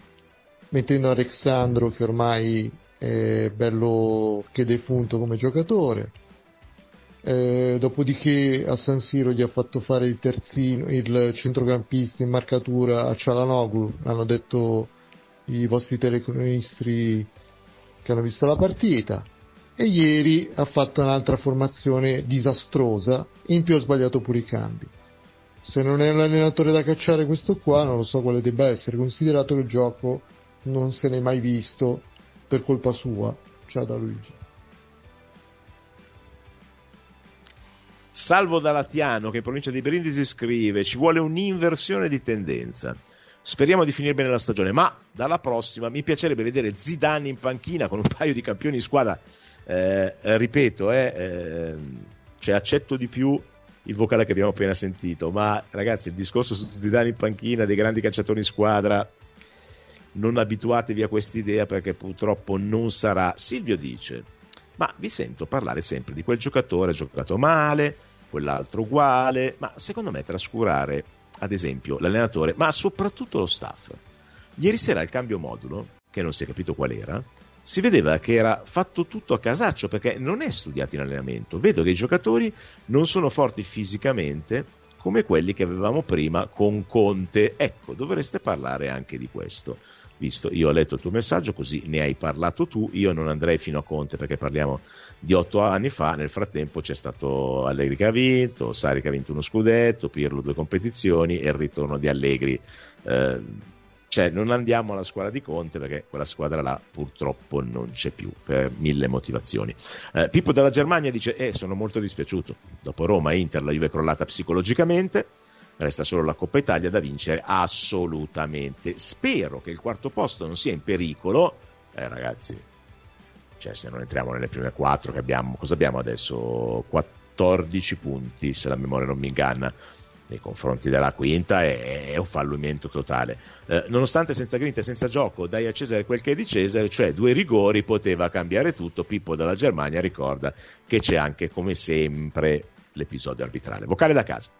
mettendo Alexandro che ormai è bello che defunto come giocatore. Eh, dopodiché a San Siro gli ha fatto fare il terzino, il centrocampista in marcatura a Cialanoglu, hanno detto i vostri telecronisti che hanno visto la partita e ieri ha fatto un'altra formazione disastrosa in più ha sbagliato pure i cambi. Se non è l'allenatore da cacciare questo qua, non lo so quale debba essere, considerato che il gioco non se n'è mai visto per colpa sua. Ciao da Luigi. Salvo Dalatiano che in provincia di Brindisi scrive ci vuole un'inversione di tendenza. Speriamo di finire bene la stagione, ma dalla prossima mi piacerebbe vedere Zidane in panchina con un paio di campioni in squadra. Eh, ripeto, eh, eh, cioè accetto di più il vocale che abbiamo appena sentito, ma ragazzi il discorso su Zidane in panchina, dei grandi calciatori in squadra, non abituatevi a quest'idea perché purtroppo non sarà. Silvio dice, ma vi sento parlare sempre di quel giocatore, giocato male, quell'altro uguale, ma secondo me trascurare, ad esempio, l'allenatore, ma soprattutto lo staff. Ieri sera il cambio modulo, che non si è capito qual era, si vedeva che era fatto tutto a casaccio perché non è studiato in allenamento. Vedo che i giocatori non sono forti fisicamente come quelli che avevamo prima con Conte. Ecco, dovreste parlare anche di questo. Visto, io ho letto il tuo messaggio, così ne hai parlato tu. Io non andrei fino a Conte perché parliamo di otto anni fa. Nel frattempo c'è stato Allegri che ha vinto, Sari che ha vinto uno scudetto, Pirlo due competizioni e il ritorno di Allegri. Eh, cioè non andiamo alla squadra di Conte perché quella squadra là purtroppo non c'è più per mille motivazioni. Eh, Pippo dalla Germania dice: eh, Sono molto dispiaciuto. Dopo Roma Inter la Juve è crollata psicologicamente. Resta solo la Coppa Italia da vincere assolutamente. Spero che il quarto posto non sia in pericolo. Eh, ragazzi, cioè, se non entriamo nelle prime quattro che abbiamo, cosa abbiamo adesso? 14 punti, se la memoria non mi inganna nei confronti della quinta è, un fallimento totale. Eh, nonostante senza grinta e senza gioco, dai a Cesare quel che è di Cesare, cioè due rigori poteva cambiare tutto. Pippo dalla Germania ricorda che c'è anche, come sempre, l'episodio arbitrale. Vocale da casa.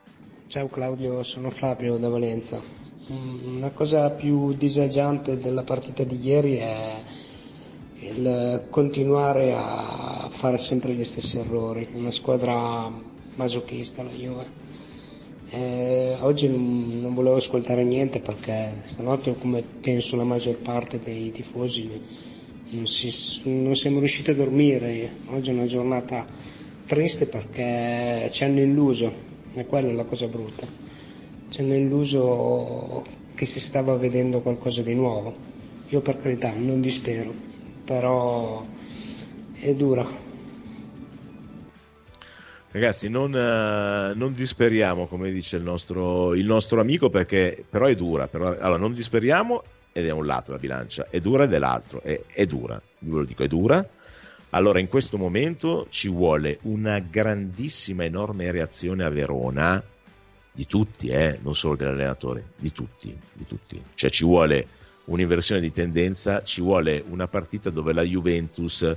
Ciao Claudio, sono Flavio da Valenza. Mm, una cosa più disagiante della partita di ieri è il continuare a fare sempre gli stessi errori. Una squadra masochista la Juve eh, oggi non volevo ascoltare niente perché stanotte, come penso la maggior parte dei tifosi, non, si, non siamo riusciti a dormire. Oggi è una giornata triste perché ci hanno illuso, e quella la cosa brutta. Ci hanno illuso che si stava vedendo qualcosa di nuovo. Io per carità non dispero, però è dura, Ragazzi, non, uh, non, disperiamo, come dice il nostro, il nostro, amico, perché però è dura. Però, allora, non disperiamo ed è un lato la bilancia, è dura ed è l'altro, è, è dura. Ve lo dico, è dura. Allora, in questo momento ci vuole una grandissima, enorme reazione a Verona, di tutti, eh, non solo dell'allenatore, di tutti, di tutti. Cioè ci vuole un'inversione di tendenza, ci vuole una partita dove la Juventus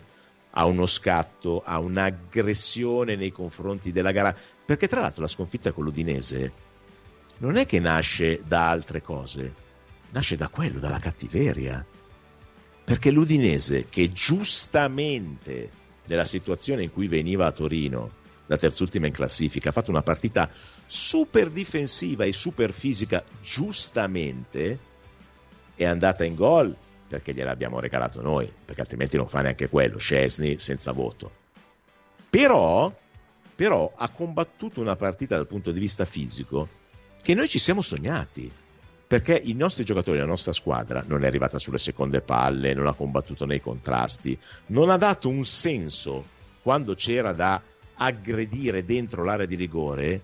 a uno scatto, a un'aggressione nei confronti della gara, perché tra l'altro la sconfitta con l'Udinese non è che nasce da altre cose, nasce da quello, dalla cattiveria. Perché l'Udinese, che giustamente nella situazione in cui veniva a Torino, la terzultima in classifica, ha fatto una partita super difensiva e super fisica, giustamente è andata in gol perché gliel'abbiamo regalato noi, perché altrimenti non fa neanche quello, Scesni senza voto. Però, però ha combattuto una partita dal punto di vista fisico che noi ci siamo sognati, perché i nostri giocatori, la nostra squadra non è arrivata sulle seconde palle, non ha combattuto nei contrasti, non ha dato un senso quando c'era da aggredire dentro l'area di rigore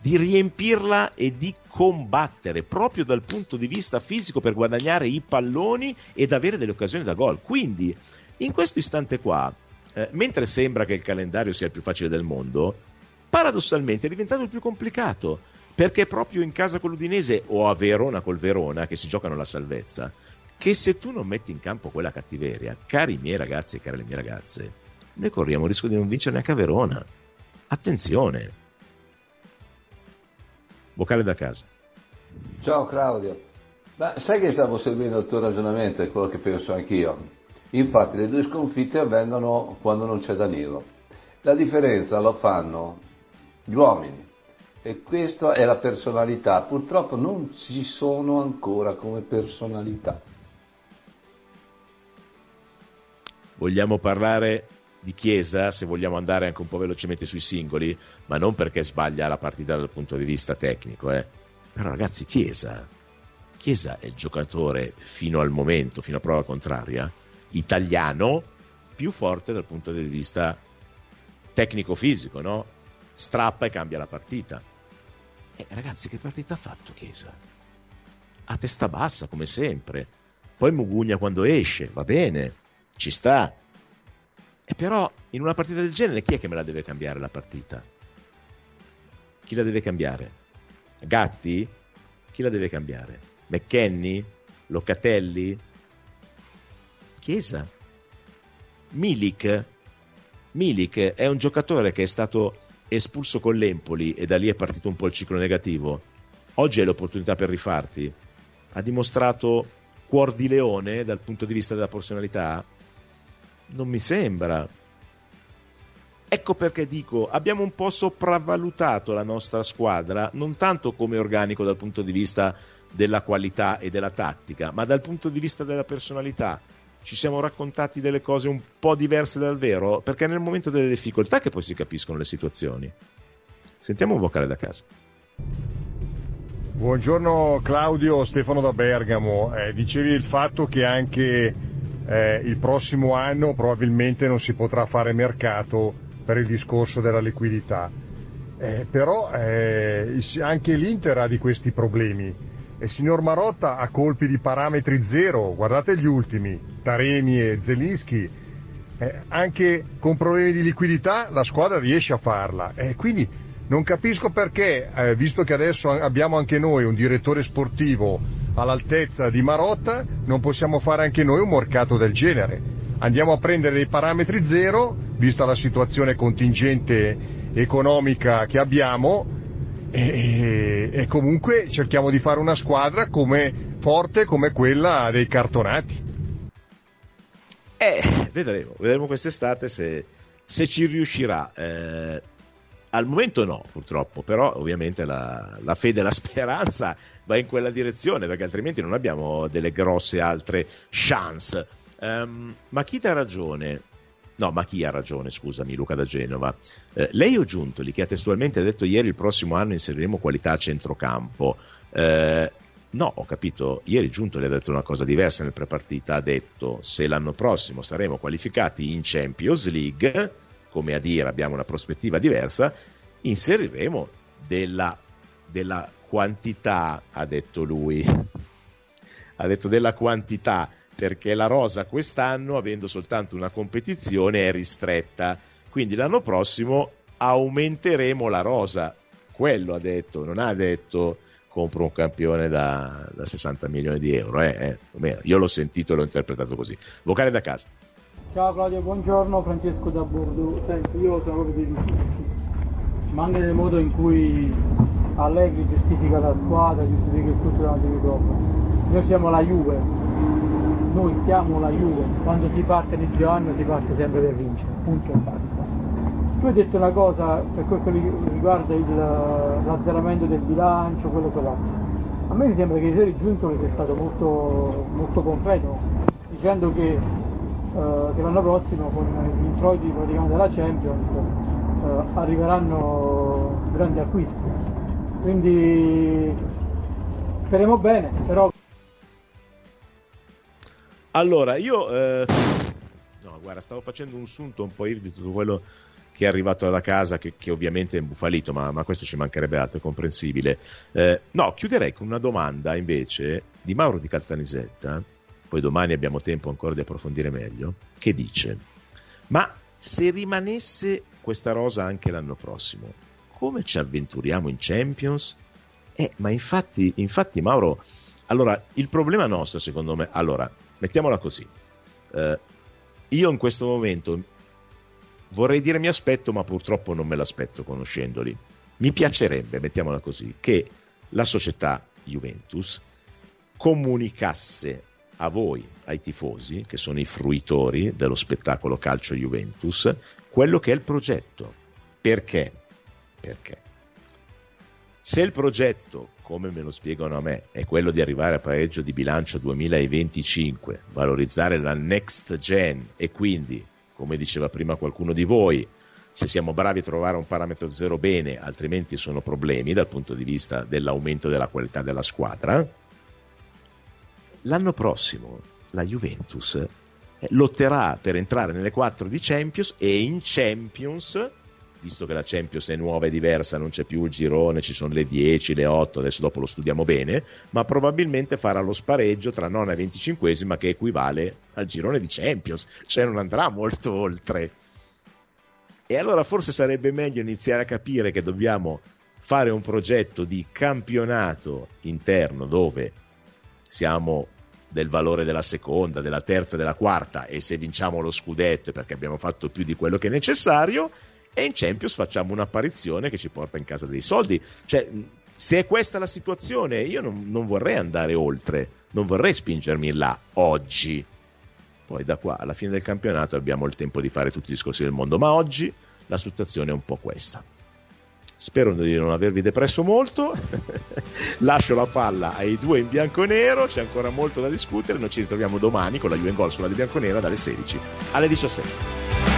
di riempirla e di combattere proprio dal punto di vista fisico per guadagnare i palloni ed avere delle occasioni da gol. Quindi, in questo istante qua, eh, mentre sembra che il calendario sia il più facile del mondo, paradossalmente è diventato il più complicato. Perché proprio in casa con l'Udinese o a Verona col Verona, che si giocano la salvezza, che se tu non metti in campo quella cattiveria, cari miei ragazzi e cari le mie ragazze, noi corriamo il rischio di non vincere neanche a Verona. Attenzione! vocale da casa. Ciao Claudio, ma sai che stavo seguendo il tuo ragionamento, è quello che penso anch'io. Infatti le due sconfitte avvengono quando non c'è Danilo. La differenza lo fanno gli uomini e questa è la personalità. Purtroppo non ci sono ancora come personalità. Vogliamo parlare di Chiesa, se vogliamo andare anche un po' velocemente sui singoli, ma non perché sbaglia la partita dal punto di vista tecnico, eh. però ragazzi Chiesa, Chiesa è il giocatore fino al momento, fino a prova contraria, italiano più forte dal punto di vista tecnico-fisico, no? Strappa e cambia la partita. Eh, ragazzi, che partita ha fatto Chiesa? A testa bassa, come sempre. Poi Mugugna quando esce, va bene, ci sta, e però in una partita del genere chi è che me la deve cambiare la partita? Chi la deve cambiare? Gatti? Chi la deve cambiare? McKenny? Locatelli? Chiesa? Milik? Milik è un giocatore che è stato espulso con l'Empoli e da lì è partito un po' il ciclo negativo, oggi hai l'opportunità per rifarti. Ha dimostrato cuor di leone dal punto di vista della personalità? Non mi sembra. Ecco perché dico, abbiamo un po' sopravvalutato la nostra squadra, non tanto come organico dal punto di vista della qualità e della tattica, ma dal punto di vista della personalità. Ci siamo raccontati delle cose un po' diverse dal vero, perché è nel momento delle difficoltà che poi si capiscono le situazioni. Sentiamo un vocale da casa. Buongiorno Claudio, Stefano da Bergamo. Eh, dicevi il fatto che anche eh, il prossimo anno probabilmente non si potrà fare mercato per il discorso della liquidità. Eh, però eh, anche l'Inter ha di questi problemi. Il signor Marotta ha colpi di parametri zero, guardate gli ultimi, Taremi e Zelinski, eh, anche con problemi di liquidità la squadra riesce a farla. Eh, quindi non capisco perché, eh, visto che adesso abbiamo anche noi un direttore sportivo all'altezza di Marotta, non possiamo fare anche noi un mercato del genere. Andiamo a prendere dei parametri zero, vista la situazione contingente economica che abbiamo, e, e comunque cerchiamo di fare una squadra come, forte come quella dei cartonati. Eh, vedremo, vedremo quest'estate se, se ci riuscirà. Eh, al momento no, purtroppo, però ovviamente la, la, fede e la speranza va in quella direzione, perché altrimenti non abbiamo delle grosse altre chance. Um, ma chi ha ragione? No, ma chi ha ragione, scusami, Luca da Genova. Eh, lei o Giuntoli, che ha testualmente detto ieri il prossimo anno inseriremo qualità a centrocampo. Eh, no, ho capito, ieri Giuntoli ha detto una cosa diversa nel prepartita, ha detto se l'anno prossimo saremo qualificati in Champions League come a dire abbiamo una prospettiva diversa, inseriremo della, della quantità, ha detto lui, ha detto della quantità, perché la rosa quest'anno, avendo soltanto una competizione, è ristretta, quindi l'anno prossimo aumenteremo la rosa. Quello ha detto, non ha detto compro un campione da, da 60 milioni di euro. Eh, eh. Io l'ho sentito e l'ho interpretato così. Vocale da casa. Ciao Claudio, buongiorno, Francesco da Bordeaux. Senti, io sono proprio delusissimo, ma anche nel modo in cui Allegri giustifica la squadra, giustifica il tutto davanti al microfono. Noi siamo la Juve, noi siamo la Juve, quando si parte inizio anno si parte sempre per vincere, punto e basta. Tu hai detto una cosa per quel che riguarda il, l'azzeramento del bilancio, quello e quell'altro. A me mi sembra che ieri Giuntoli sia stato molto, molto concreto, dicendo che eh, che l'anno prossimo con gli introiti praticamente della Champions eh, arriveranno grandi acquisti. Quindi speriamo bene, però... Allora, io... Eh... No, guarda, stavo facendo un sunto un po' di tutto quello che è arrivato da casa, che, che ovviamente è imbufalito, ma, ma, questo ci mancherebbe altro, è comprensibile. Eh, no, chiuderei con una domanda invece di Mauro di Caltanissetta, poi domani abbiamo tempo ancora di approfondire meglio, che dice, ma se rimanesse questa rosa anche l'anno prossimo, come ci avventuriamo in Champions? Eh, ma infatti, infatti Mauro, allora, il problema nostro secondo me, allora, mettiamola così, eh, io in questo momento vorrei dire mi aspetto, ma purtroppo non me l'aspetto conoscendoli. Mi piacerebbe, mettiamola così, che la società Juventus comunicasse a voi, ai tifosi, che sono i fruitori dello spettacolo calcio Juventus, quello che è il progetto. Perché? Perché? Se il progetto, come me lo spiegano a me, è quello di arrivare a pareggio di bilancio 2025, valorizzare la next gen e quindi, come diceva prima qualcuno di voi, se siamo bravi a trovare un parametro zero bene, altrimenti sono problemi dal punto di vista dell'aumento della qualità della squadra, l'anno prossimo la Juventus lotterà per entrare nelle quattro di Champions e in Champions visto che la Champions è nuova e diversa, non c'è più il girone, ci sono le 10, le 8, adesso dopo lo studiamo bene, ma probabilmente farà lo spareggio tra nona e venticinquesima che equivale al girone di Champions, cioè non andrà molto oltre. E allora forse sarebbe meglio iniziare a capire che dobbiamo fare un progetto di campionato interno dove siamo del valore della seconda, della terza, della quarta e se vinciamo lo scudetto è perché abbiamo fatto più di quello che è necessario e in Champions facciamo un'apparizione che ci porta in casa dei soldi. Cioè, se è questa la situazione, io non, non vorrei andare oltre, non vorrei spingermi là oggi. Poi da qua alla fine del campionato abbiamo il tempo di fare tutti i discorsi del mondo, ma oggi la situazione è un po' questa. Spero di non avervi depresso molto. Lascio la palla ai due in bianco e nero. C'è ancora molto da discutere. Noi ci ritroviamo domani con la Juve in Gol sulla di bianco e nera dalle 16 alle 17.